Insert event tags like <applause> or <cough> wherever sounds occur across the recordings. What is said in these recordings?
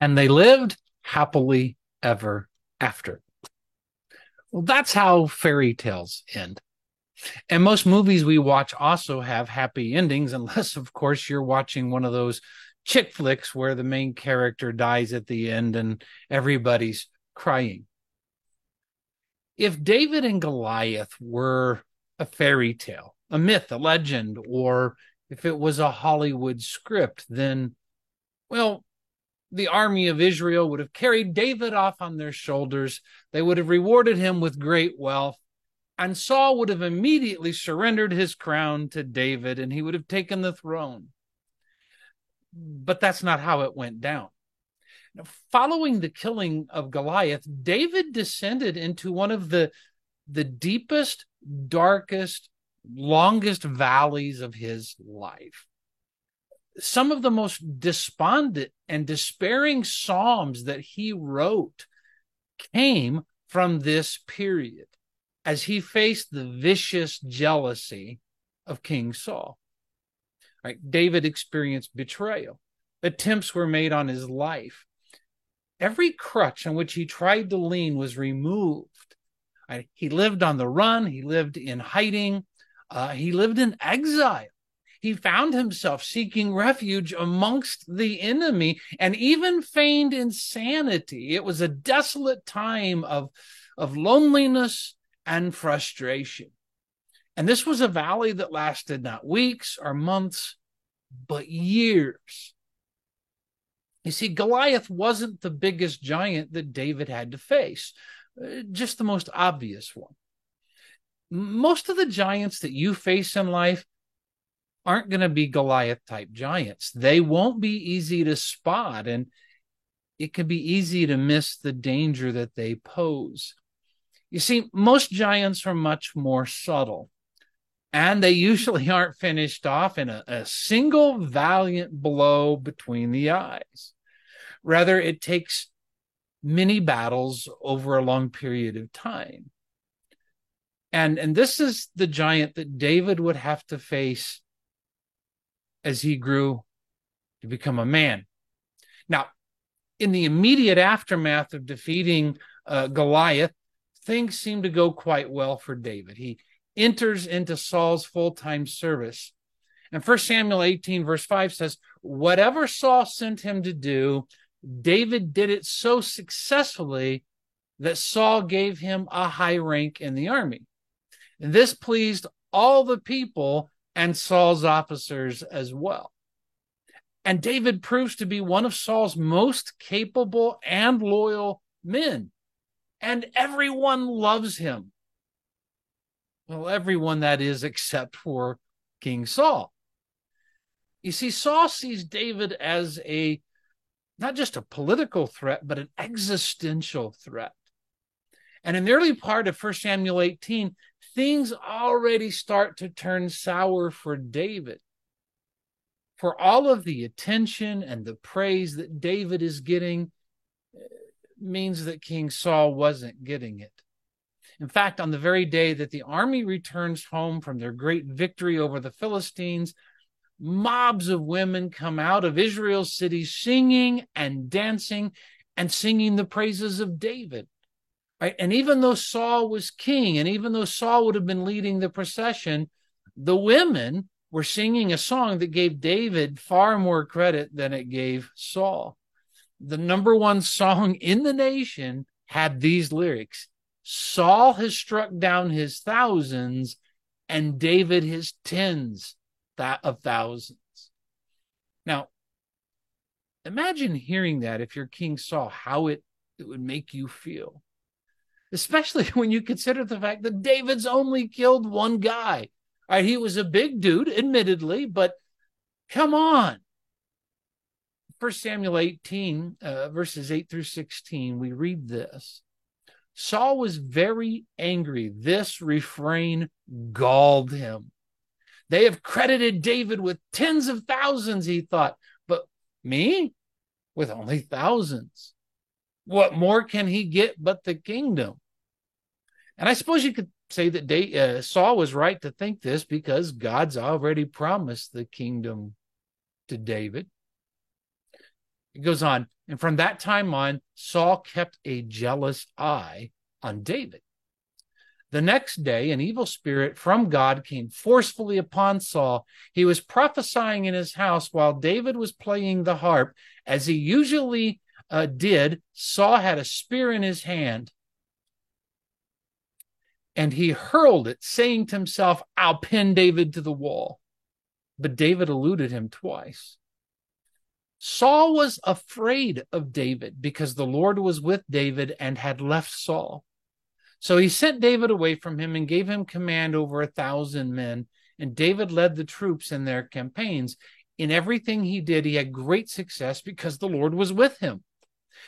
and they lived happily ever after. Well, that's how fairy tales end. And most movies we watch also have happy endings, <laughs> unless, of course, you're watching one of those chick flicks where the main character dies at the end and everybody's crying. If David and Goliath were a fairy tale, a myth, a legend, or if it was a Hollywood script, then, well, the army of Israel would have carried David off on their shoulders. They would have rewarded him with great wealth. And Saul would have immediately surrendered his crown to David and he would have taken the throne. But that's not how it went down. Now, following the killing of Goliath, David descended into one of the, the deepest, darkest, longest valleys of his life some of the most despondent and despairing psalms that he wrote came from this period as he faced the vicious jealousy of King Saul. David experienced betrayal. Attempts were made on his life. Every crutch on which he tried to lean was removed. He lived on the run. He lived in hiding. Uh, he lived in exile he found himself seeking refuge amongst the enemy and even feigned insanity. It was a desolate time of, of loneliness and frustration. And this was a valley that lasted not weeks or months, but years. You see, Goliath wasn't the biggest giant that David had to face, uh, just the most obvious one. Most of the giants that you face in life aren't going to be Goliath type giants. They won't be easy to spot, and it can be easy to miss the danger that they pose. You see, most giants are much more subtle, and they usually <laughs> aren't finished off in a, a single valiant blow between the eyes. Rather, it takes many battles over a long period of time. And, and this is the giant that David would have to face as he grew to become a man. Now, in the immediate aftermath of defeating uh, Goliath, things seem to go quite well for David. He enters into Saul's full time service. And 1 Samuel 18, verse 5 says, Whatever Saul sent him to do, David did it so successfully that Saul gave him a high rank in the army. And this pleased all the people and Saul's officers as well. And David proves to be one of Saul's most capable and loyal men. And everyone loves him. Well, everyone that is, except for King Saul. You see, Saul sees David as a not just a political threat, but an existential threat. And in the early part of 1 Samuel 18, things already start to turn sour for David. For all of the attention and the praise that David is getting uh, means that King Saul wasn't getting it. In fact, on the very day that the army returns home from their great victory over the Philistines, mobs of women come out of Israel's cities singing and dancing and singing the praises of David. Right. And even though Saul was king, and even though Saul would have been leading the procession, the women were singing a song that gave David far more credit than it gave Saul. The number one song in the nation had these lyrics Saul has struck down his thousands, and David his tens of thousands. Now, imagine hearing that if you're King Saul, how it, it would make you feel especially <laughs> when you consider the fact that David's only killed one guy. Right, he was a big dude, admittedly, but come on. First Samuel 18, uh, verses 8 through 16, we read this. Saul was very angry. This refrain galled him. They have credited David with tens of thousands, he thought, but me with only thousands. What more can he get but the kingdom? And I suppose you could say that uh, Saul was right to think this because God's already promised the kingdom to David. It goes on, And from that time on, Saul kept a jealous eye on David. The next day, an evil spirit from God came forcefully upon Saul. He was prophesying in his house while David was playing the harp. As he usually uh, did, Saul had a spear in his hand and he hurled it, saying to himself, I'll pin David to the wall. But David eluded him twice. Saul was afraid of David because the Lord was with David and had left Saul. So he sent David away from him and gave him command over a thousand men. And David led the troops in their campaigns. In everything he did, he had great success because the Lord was with him.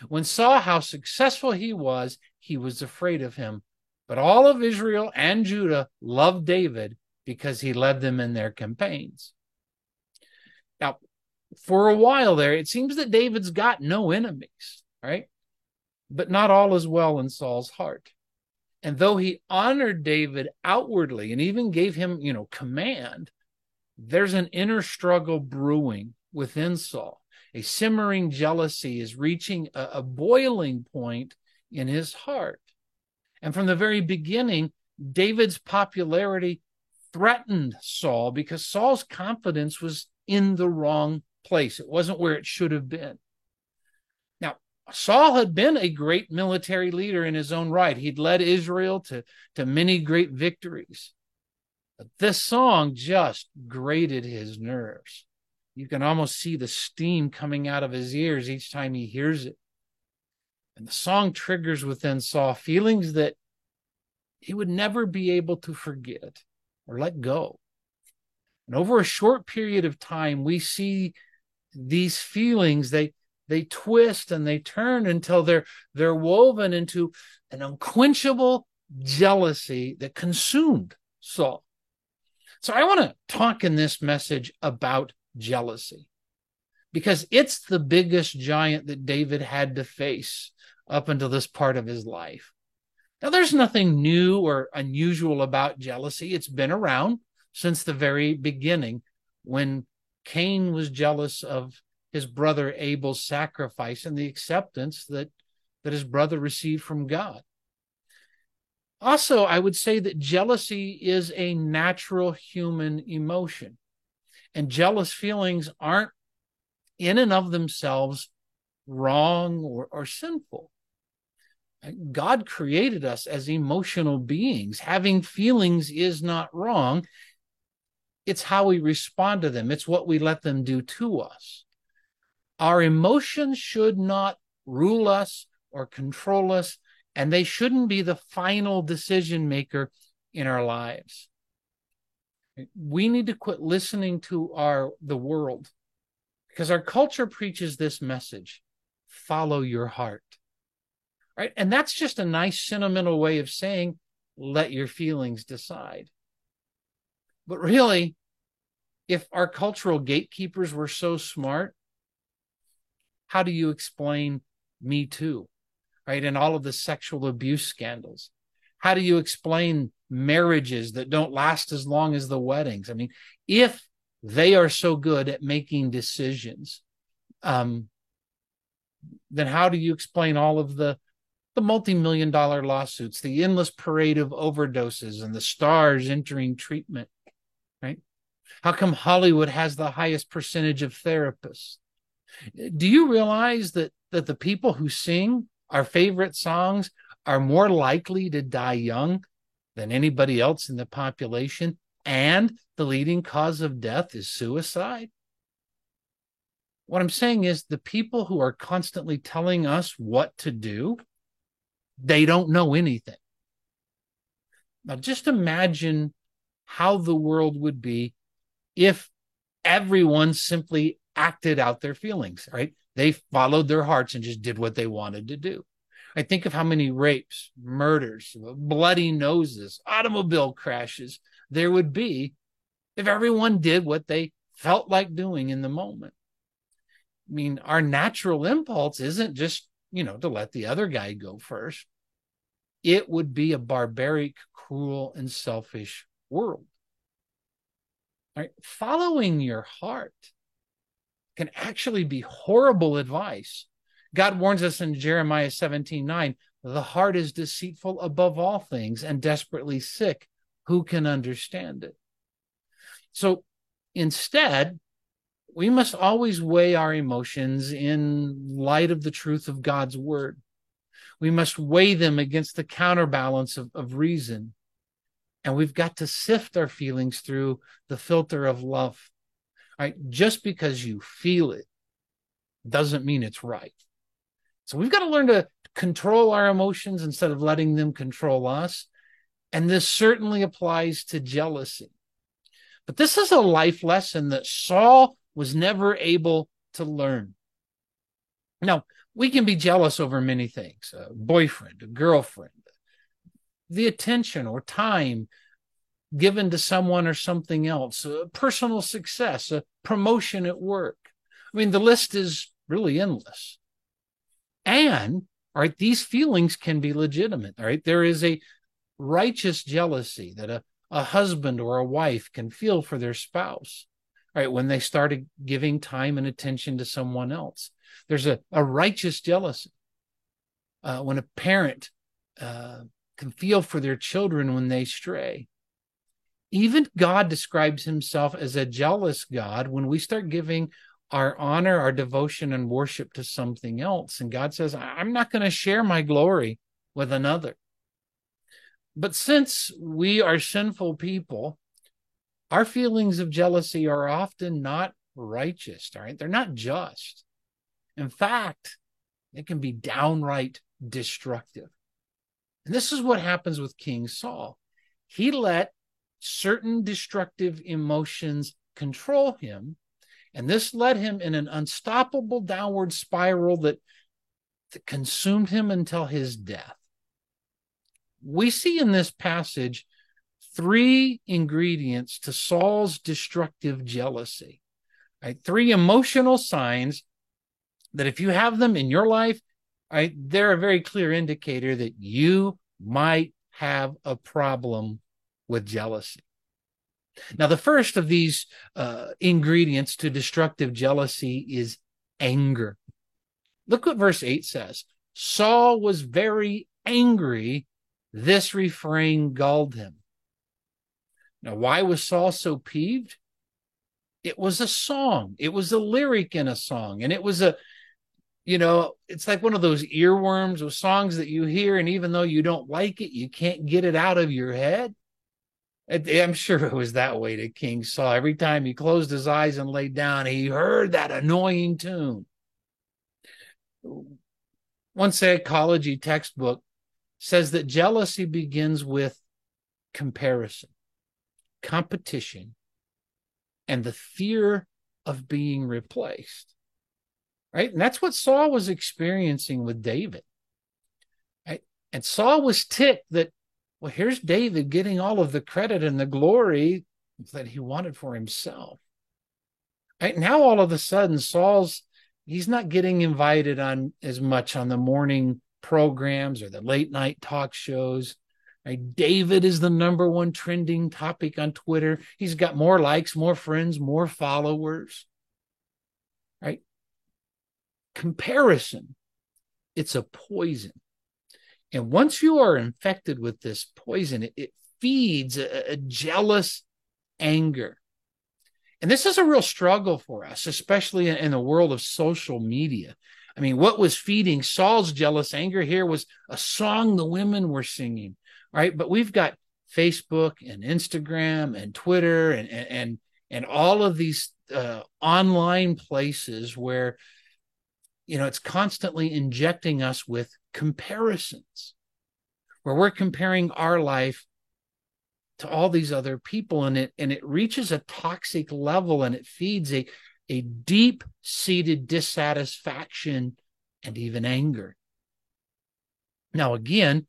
When saw how successful he was, he was afraid of him. But all of Israel and Judah loved David because he led them in their campaigns. Now, for a while there, it seems that David's got no enemies, right? But not all is well in Saul's heart. And though he honored David outwardly and even gave him, you know, command, there's an inner struggle brewing within Saul. A simmering jealousy is reaching a, a boiling point in his heart. And from the very beginning, David's popularity threatened Saul because Saul's confidence was in the wrong place. It wasn't where it should have been. Now, Saul had been a great military leader in his own right. He'd led Israel to, to many great victories. But this song just grated his nerves. You can almost see the steam coming out of his ears each time he hears it. And the song triggers within Saul feelings that he would never be able to forget or let go. And over a short period of time, we see these feelings, they, they twist and they turn until they're they're woven into an unquenchable jealousy that consumed Saul. So I want to talk in this message about jealousy because it's the biggest giant that David had to face up until this part of his life. Now, there's nothing new or unusual about jealousy. It's been around since the very beginning when Cain was jealous of his brother Abel's sacrifice and the acceptance that, that his brother received from God. Also, I would say that jealousy is a natural human emotion, and jealous feelings aren't in and of themselves wrong or, or sinful. God created us as emotional beings. Having feelings is not wrong. It's how we respond to them, it's what we let them do to us. Our emotions should not rule us or control us, and they shouldn't be the final decision maker in our lives. We need to quit listening to our the world. Because our culture preaches this message follow your heart. Right? And that's just a nice sentimental way of saying let your feelings decide. But really if our cultural gatekeepers were so smart how do you explain Me Too, right? And all of the sexual abuse scandals. How do you explain marriages that don't last as long as the weddings? I mean, if they are so good at making decisions, um, then how do you explain all of the the multi-million dollar lawsuits, the endless parade of overdoses and the stars entering treatment, right? How come Hollywood has the highest percentage of therapists? Do you realize that that the people who sing our favorite songs are more likely to die young than anybody else in the population and the leading cause of death is suicide? What I'm saying is the people who are constantly telling us what to do, they don't know anything. Now just imagine how the world would be if everyone simply acted out their feelings, right? They followed their hearts and just did what they wanted to do. I think of how many rapes, murders, bloody noses, automobile crashes there would be if everyone did what they felt like doing in the moment. I mean, our natural impulse isn't just, you know, to let the other guy go first. It would be a barbaric, cruel, and selfish world. Right? Following your heart can actually be horrible advice God warns us in Jeremiah 17 9 the heart is deceitful above all things and desperately sick. Who can understand it? So instead, we must always weigh our emotions in light of the truth of God's word. We must weigh them against the counterbalance of, of reason. And we've got to sift our feelings through the filter of love. Right? Just because you feel it doesn't mean it's right. So we've got to learn to control our emotions instead of letting them control us. And this certainly applies to jealousy. But this is a life lesson that Saul was never able to learn. Now, we can be jealous over many things a boyfriend, a girlfriend, the attention or time given to someone or something else, a personal success, a promotion at work. I mean, the list is really endless. And, all right, these feelings can be legitimate. All right, there is a righteous jealousy that a, a husband or a wife can feel for their spouse, right, when they started giving time and attention to someone else. There's a, a righteous jealousy uh, when a parent uh, can feel for their children when they stray. Even God describes himself as a jealous God when we start giving our honor, our devotion, and worship to something else. And God says, I'm not going to share my glory with another. But since we are sinful people, our feelings of jealousy are often not righteous, all right? They're not just. In fact, it can be downright destructive. And this is what happens with King Saul. He let certain destructive emotions control him and this led him in an unstoppable downward spiral that, that consumed him until his death. We see in this passage three ingredients to Saul's destructive jealousy. Right? Three emotional signs that if you have them in your life, right, they're a very clear indicator that you might have a problem with jealousy. Now, the first of these uh, ingredients to destructive jealousy is anger. Look what verse 8 says Saul was very angry. This refrain galled him. Now, why was Saul so peeved? It was a song, it was a lyric in a song, and it was a you know, it's like one of those earworms of songs that you hear, and even though you don't like it, you can't get it out of your head. I'm sure it was that way that King Saul. Every time he closed his eyes and laid down, he heard that annoying tune. One psychology textbook says that jealousy begins with comparison, competition, and the fear of being replaced. Right? And that's what Saul was experiencing with David. Right? And Saul was ticked that well, here's David getting all of the credit and the glory that he wanted for himself. Now, all of a sudden, Saul's he's not getting invited on as much on the morning programs or the late night talk shows. Right? David is the number one trending topic on Twitter. He's got more likes, more friends, more followers. Right? Comparison, it's a poison. And once you are infected with this poison, it, it feeds a, a jealous anger. And this is a real struggle for us, especially in, in the world of social media. I mean, what was feeding Saul's jealous anger here was a song the women were singing, right? But we've got Facebook and Instagram and Twitter and and and all of these uh, online places where you know it's constantly injecting us with comparisons where we're comparing our life to all these other people and it and it reaches a toxic level and it feeds a a deep seated dissatisfaction and even anger. Now again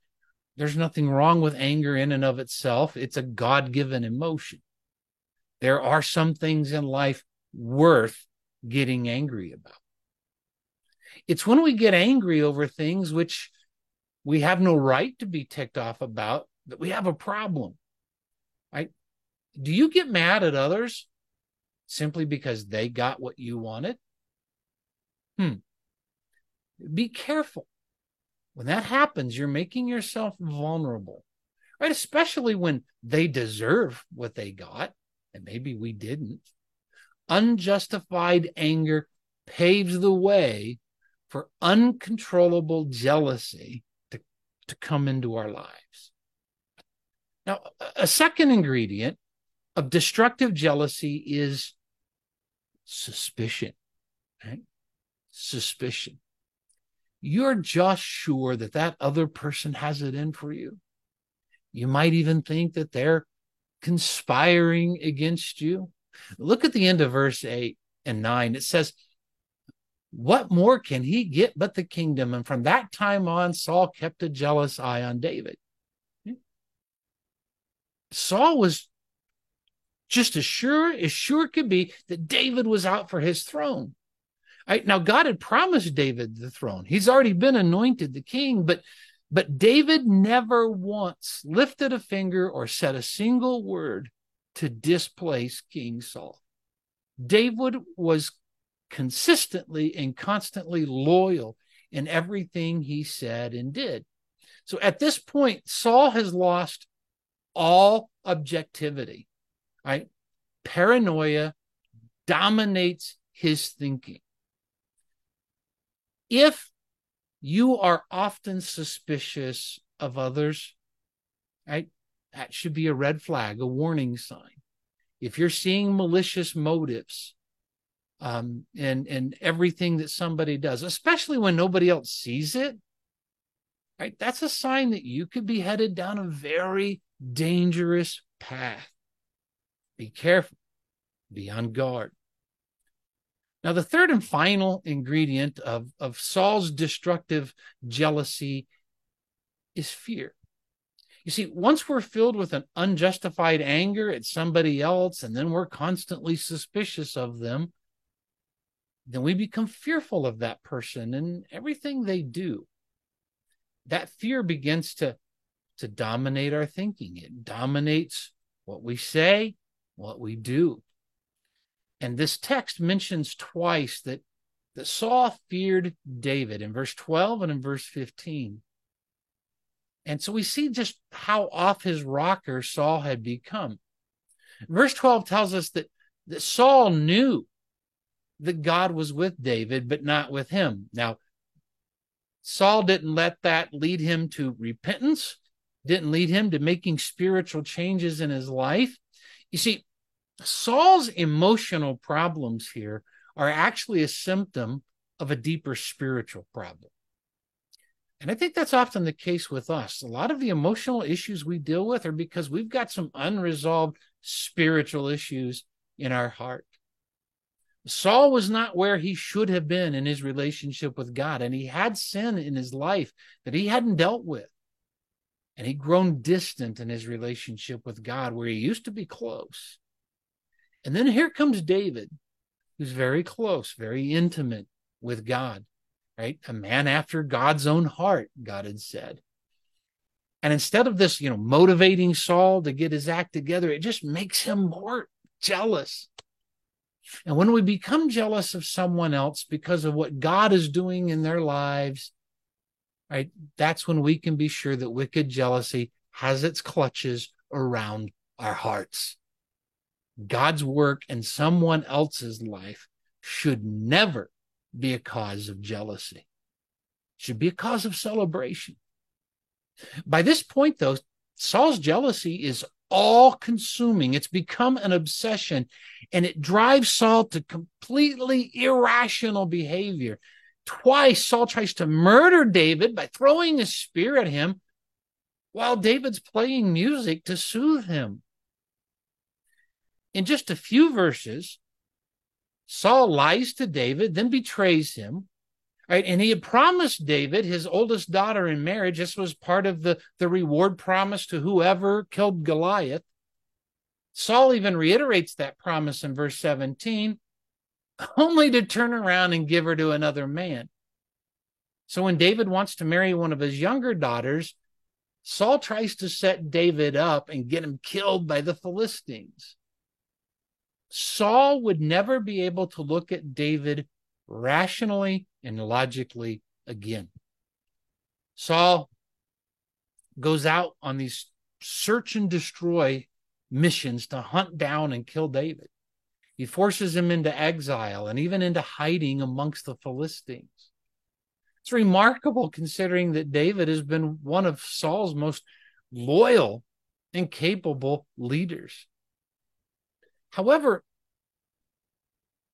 there's nothing wrong with anger in and of itself. It's a god-given emotion. There are some things in life worth getting angry about it's when we get angry over things which we have no right to be ticked off about that we have a problem. Right? Do you get mad at others simply because they got what you wanted? Hmm. Be careful. When that happens, you're making yourself vulnerable, right? Especially when they deserve what they got, and maybe we didn't. Unjustified anger paves the way for uncontrollable jealousy to, to come into our lives. Now, a second ingredient of destructive jealousy is suspicion, right? Suspicion. You're just sure that that other person has it in for you. You might even think that they're conspiring against you. Look at the end of verse 8 and 9. It says, What more can he get but the kingdom? And from that time on, Saul kept a jealous eye on David. Saul was just as sure as sure could be that David was out for his throne. Right, now, God had promised David the throne. He's already been anointed the king, but but David never once lifted a finger or said a single word to displace King Saul. David was consistently and constantly loyal in everything he said and did. So at this point, Saul has lost all objectivity, right? Paranoia dominates his thinking. If you are often suspicious of others, right? That should be a red flag, a warning sign. If you're seeing malicious motives um, and and everything that somebody does, especially when nobody else sees it, right? That's a sign that you could be headed down a very dangerous path. Be careful. Be on guard. Now, the third and final ingredient of, of Saul's destructive jealousy is fear. You see, once we're filled with an unjustified anger at somebody else, and then we're constantly suspicious of them, then we become fearful of that person and everything they do. That fear begins to, to dominate our thinking. It dominates what we say, what we do. And this text mentions twice that, that Saul feared David in verse 12 and in verse 15. And so we see just how off his rocker Saul had become. Verse 12 tells us that, that Saul knew that God was with David, but not with him. Now, Saul didn't let that lead him to repentance, didn't lead him to making spiritual changes in his life. You see, Saul's emotional problems here are actually a symptom of a deeper spiritual problem. And I think that's often the case with us. A lot of the emotional issues we deal with are because we've got some unresolved spiritual issues in our heart. Saul was not where he should have been in his relationship with God, and he had sin in his life that he hadn't dealt with. And he'd grown distant in his relationship with God, where he used to be close. And then here comes David, who's very close, very intimate with God, right? A man after God's own heart, God had said. And instead of this, you know, motivating Saul to get his act together, it just makes him more jealous. And when we become jealous of someone else because of what God is doing in their lives, right, that's when we can be sure that wicked jealousy has its clutches around our hearts. God's work in someone else's life should never be a cause of jealousy. It should be a cause of celebration. By this point, though, Saul's jealousy is all consuming. It's become an obsession and it drives Saul to completely irrational behavior. Twice, Saul tries to murder David by throwing a spear at him while David's playing music to soothe him in just a few verses, Saul lies to David, then betrays him. Right? And he had promised David his oldest daughter in marriage. This was part of the, the reward promise to whoever killed Goliath. Saul even reiterates that promise in verse 17, only to turn around and give her to another man. So when David wants to marry one of his younger daughters, Saul tries to set David up and get him killed by the Philistines. Saul would never be able to look at David rationally and logically again. Saul goes out on these search and destroy missions to hunt down and kill David. He forces him into exile and even into hiding amongst the Philistines. It's remarkable considering that David has been one of Saul's most loyal and capable leaders. However,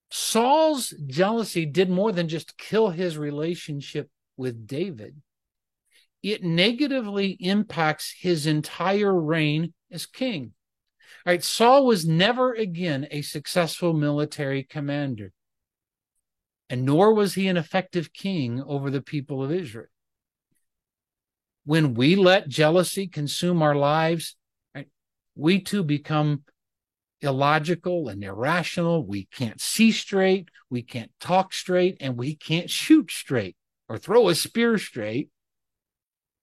Saul's jealousy did more than just kill his relationship with David. It negatively impacts his entire reign as king. All right, Saul was never again a successful military commander, and nor was he an effective king over the people of Israel. When we let jealousy consume our lives, right, we too become illogical and irrational. We can't see straight, we can't talk straight, and we can't shoot straight or throw a spear straight.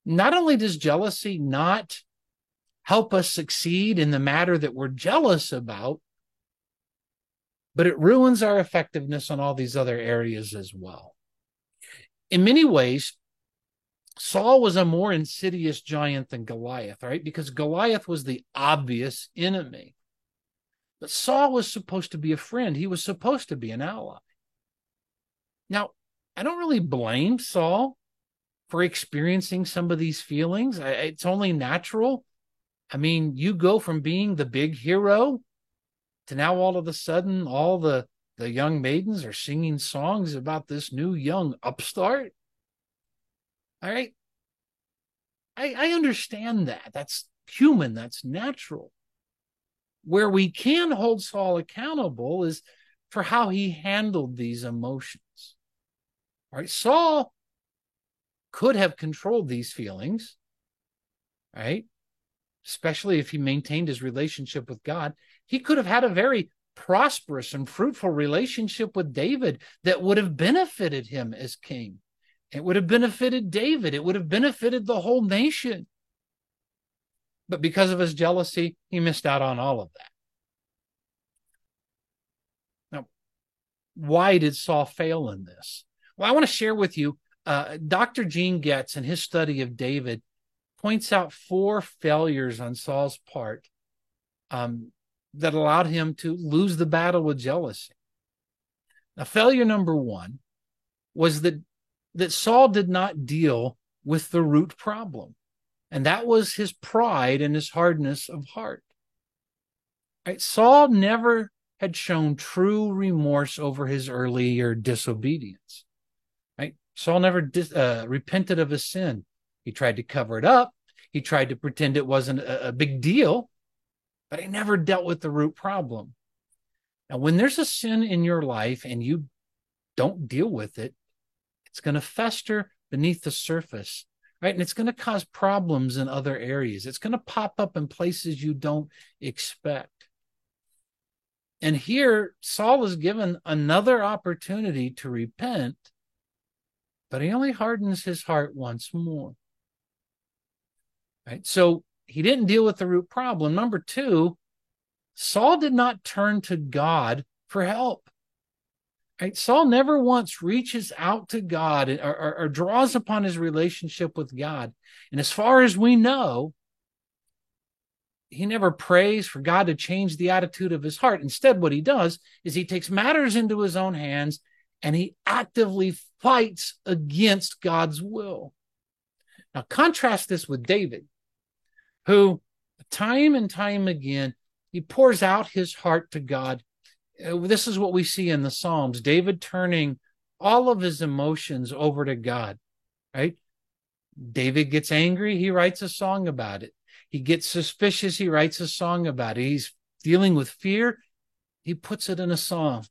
Not only does jealousy not help us succeed in the matter that we're jealous about, but it ruins our effectiveness on all these other areas as well. In many ways, Saul was a more insidious giant than Goliath, right? Because Goliath was the obvious enemy. But Saul was supposed to be a friend, he was supposed to be an ally. Now, I don't really blame Saul for experiencing some of these feelings. It's only natural. I mean, you go from being the big hero to now all of a sudden all the the young maidens are singing songs about this new young upstart. All right. I, I understand that. That's human, that's natural. Where we can hold Saul accountable is for how he handled these emotions. All right. Saul could have controlled these feelings, right? Especially if he maintained his relationship with God. He could have had a very prosperous and fruitful relationship with David that would have benefited him as king. It would have benefited David. It would have benefited the whole nation. But because of his jealousy, he missed out on all of that. Now, why did Saul fail in this? Well, I want to share with you uh, Dr. Gene Getz, in his study of David, points out four failures on Saul's part um, that allowed him to lose the battle with jealousy. Now, failure number one was that that Saul did not deal with the root problem, and that was his pride and his hardness of heart. Right? Saul never had shown true remorse over his earlier disobedience. Right? Saul never dis, uh, repented of his sin. He tried to cover it up. He tried to pretend it wasn't a, a big deal, but he never dealt with the root problem. Now, when there's a sin in your life and you don't deal with it, it's going to fester beneath the surface, right? And it's going to cause problems in other areas. It's going to pop up in places you don't expect. And here, Saul is given another opportunity to repent but he only hardens his heart once more. Right? So he didn't deal with the root problem. Number two, Saul did not turn to God for help. Right? Saul never once reaches out to God or, or, or draws upon his relationship with God. And as far as we know, he never prays for God to change the attitude of his heart. Instead, what he does is he takes matters into his own hands and he actively fights against God's will. Now, contrast this with David, who time and time again, he pours out his heart to God. Uh, this is what we see in the Psalms David turning all of his emotions over to God, right? David gets angry, he writes a song about it. He gets suspicious, he writes a song about it. He's dealing with fear, he puts it in a song.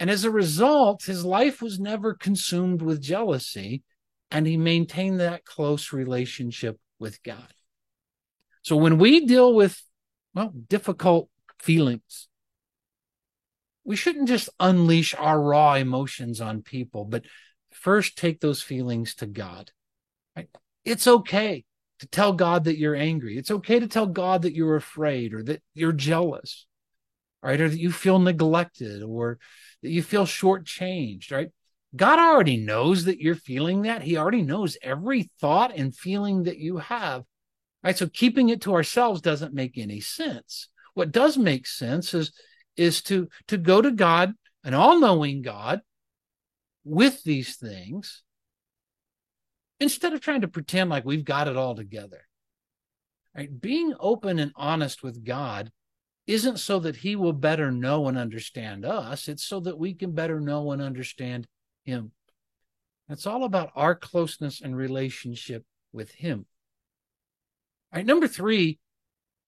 And as a result, his life was never consumed with jealousy, and he maintained that close relationship with God. So when we deal with, well, difficult feelings, we shouldn't just unleash our raw emotions on people, but first take those feelings to God. Right? It's okay to tell God that you're angry. It's okay to tell God that you're afraid or that you're jealous, right? Or that you feel neglected or that you feel shortchanged, right? God already knows that you're feeling that. He already knows every thought and feeling that you have. Right. So keeping it to ourselves doesn't make any sense. What does make sense is, is to, to go to God, an all knowing God, with these things instead of trying to pretend like we've got it all together. Right? Being open and honest with God isn't so that he will better know and understand us, it's so that we can better know and understand him. It's all about our closeness and relationship with him. All right, number three,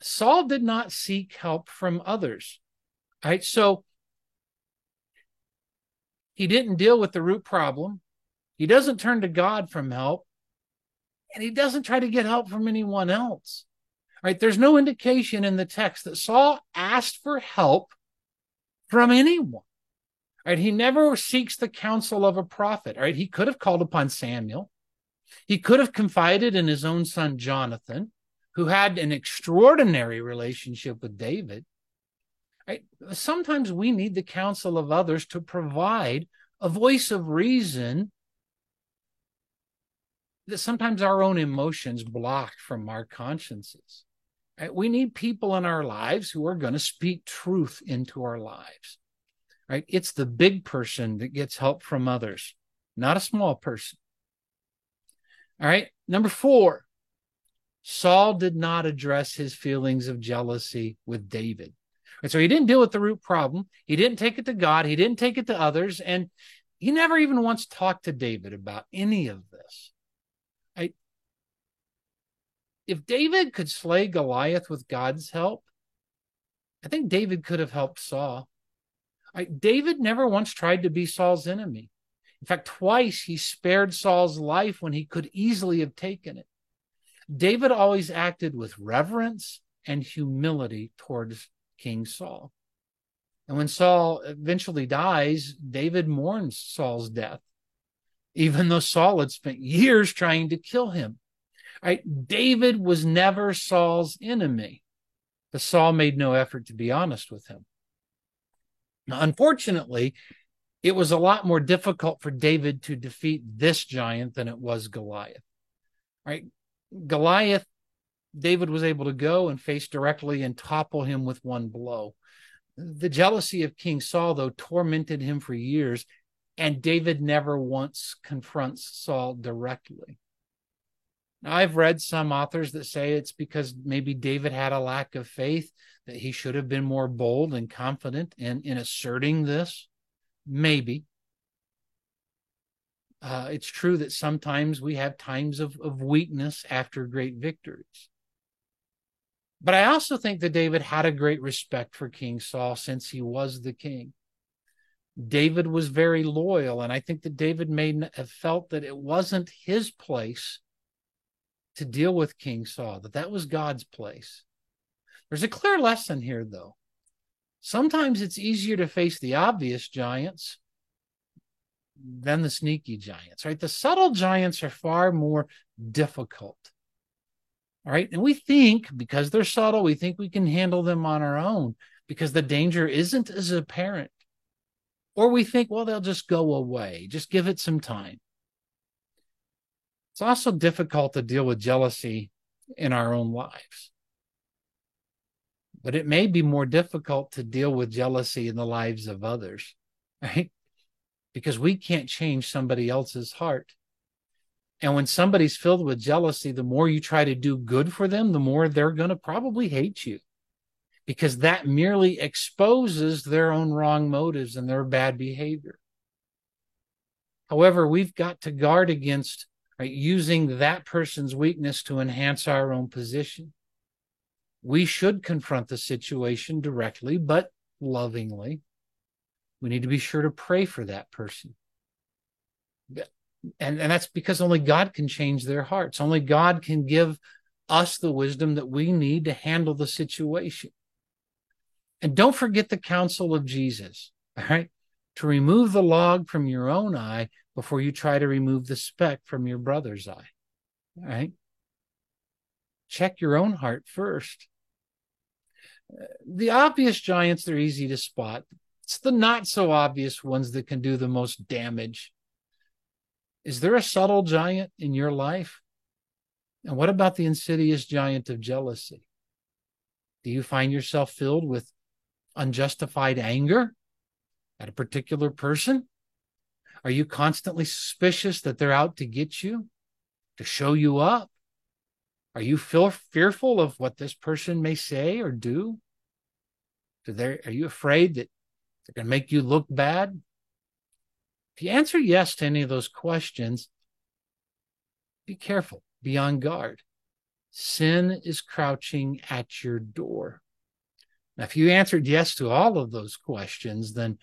Saul did not seek help from others. Right, so he didn't deal with the root problem. He doesn't turn to God from help, and he doesn't try to get help from anyone else. Right? there's no indication in the text that Saul asked for help from anyone. Right? He never seeks the counsel of a prophet. Right? He could have called upon Samuel. He could have confided in his own son Jonathan, who had an extraordinary relationship with David. Right? Sometimes we need the counsel of others to provide a voice of reason that sometimes our own emotions block from our consciences. Right? We need people in our lives who are going to speak truth into our lives right? It's the big person that gets help from others, not a small person. All right. Number four, Saul did not address his feelings of jealousy with David. And so he didn't deal with the root problem. He didn't take it to God. He didn't take it to others. And he never even once talked to David about any of this. I, if David could slay Goliath with God's help, I think David could have helped Saul. I, David never once tried to be Saul's enemy. In fact, twice he spared Saul's life when he could easily have taken it. David always acted with reverence and humility towards King Saul. And when Saul eventually dies, David mourns Saul's death, even though Saul had spent years trying to kill him. Right? David was never Saul's enemy, but Saul made no effort to be honest with him. Now, unfortunately, it was a lot more difficult for David to defeat this giant than it was Goliath. Right? Goliath, David was able to go and face directly and topple him with one blow. The jealousy of King Saul, though, tormented him for years, and David never once confronts Saul directly. Now, I've read some authors that say it's because maybe David had a lack of faith that he should have been more bold and confident in, in asserting this? Maybe. Uh, it's true that sometimes we have times of, of weakness after great victories. But I also think that David had a great respect for King Saul since he was the king. David was very loyal, and I think that David may have felt that it wasn't his place to deal with King Saul, that that was God's place. There's a clear lesson here, though. Sometimes it's easier to face the obvious giants than the sneaky giants, right? The subtle giants are far more difficult. All right. And we think because they're subtle, we think we can handle them on our own because the danger isn't as apparent. Or we think, well, they'll just go away, just give it some time. It's also difficult to deal with jealousy in our own lives but it may be more difficult to deal with jealousy in the lives of others, <laughs> right? Because we can't change somebody else's heart. And when somebody's filled with jealousy, the more you try to do good for them, the more they're going to probably hate you because that merely exposes their own wrong motives and their bad behavior. However, we've got to guard against right, using that person's weakness to enhance our own position we should confront the situation directly, but lovingly. We need to be sure to pray for that person. And, and that's because only God can change their hearts. Only God can give us the wisdom that we need to handle the situation. And don't forget the counsel of Jesus, all right? To remove the log from your own eye before you try to remove the speck from your brother's eye, all right? Check your own heart first the obvious giants, they're easy to spot. It's the not so obvious ones that can do the most damage Is there a subtle giant in your life? And what about the insidious giant of jealousy? Do you find yourself filled with unjustified anger at a particular person? Are you constantly suspicious that they're out to get you, to show you up? Are you feel fearful of what this person may say or do? are you afraid that they're going to make you look bad? If you answer yes to any of those questions, be careful, be on guard. Sin is crouching at your door. Now, if you answered yes to all of those questions, then,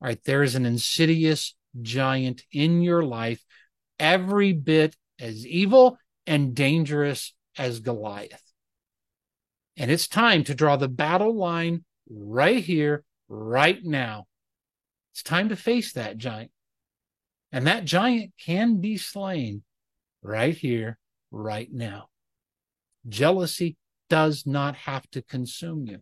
all right, there is an insidious giant in your life, every bit as evil and dangerous as Goliath. And it's time to draw the battle line right here, right now. It's time to face that giant. And that giant can be slain right here, right now. Jealousy does not have to consume you.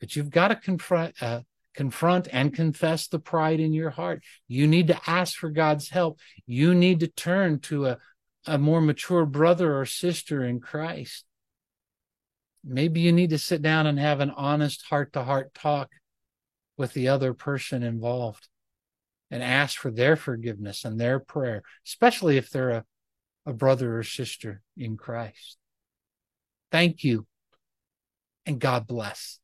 But you've got to confront, uh, confront and confess the pride in your heart. You need to ask for God's help. You need to turn to a, a more mature brother or sister in Christ. Maybe you need to sit down and have an honest heart to heart talk with the other person involved and ask for their forgiveness and their prayer, especially if they're a, a brother or sister in Christ. Thank you and God bless.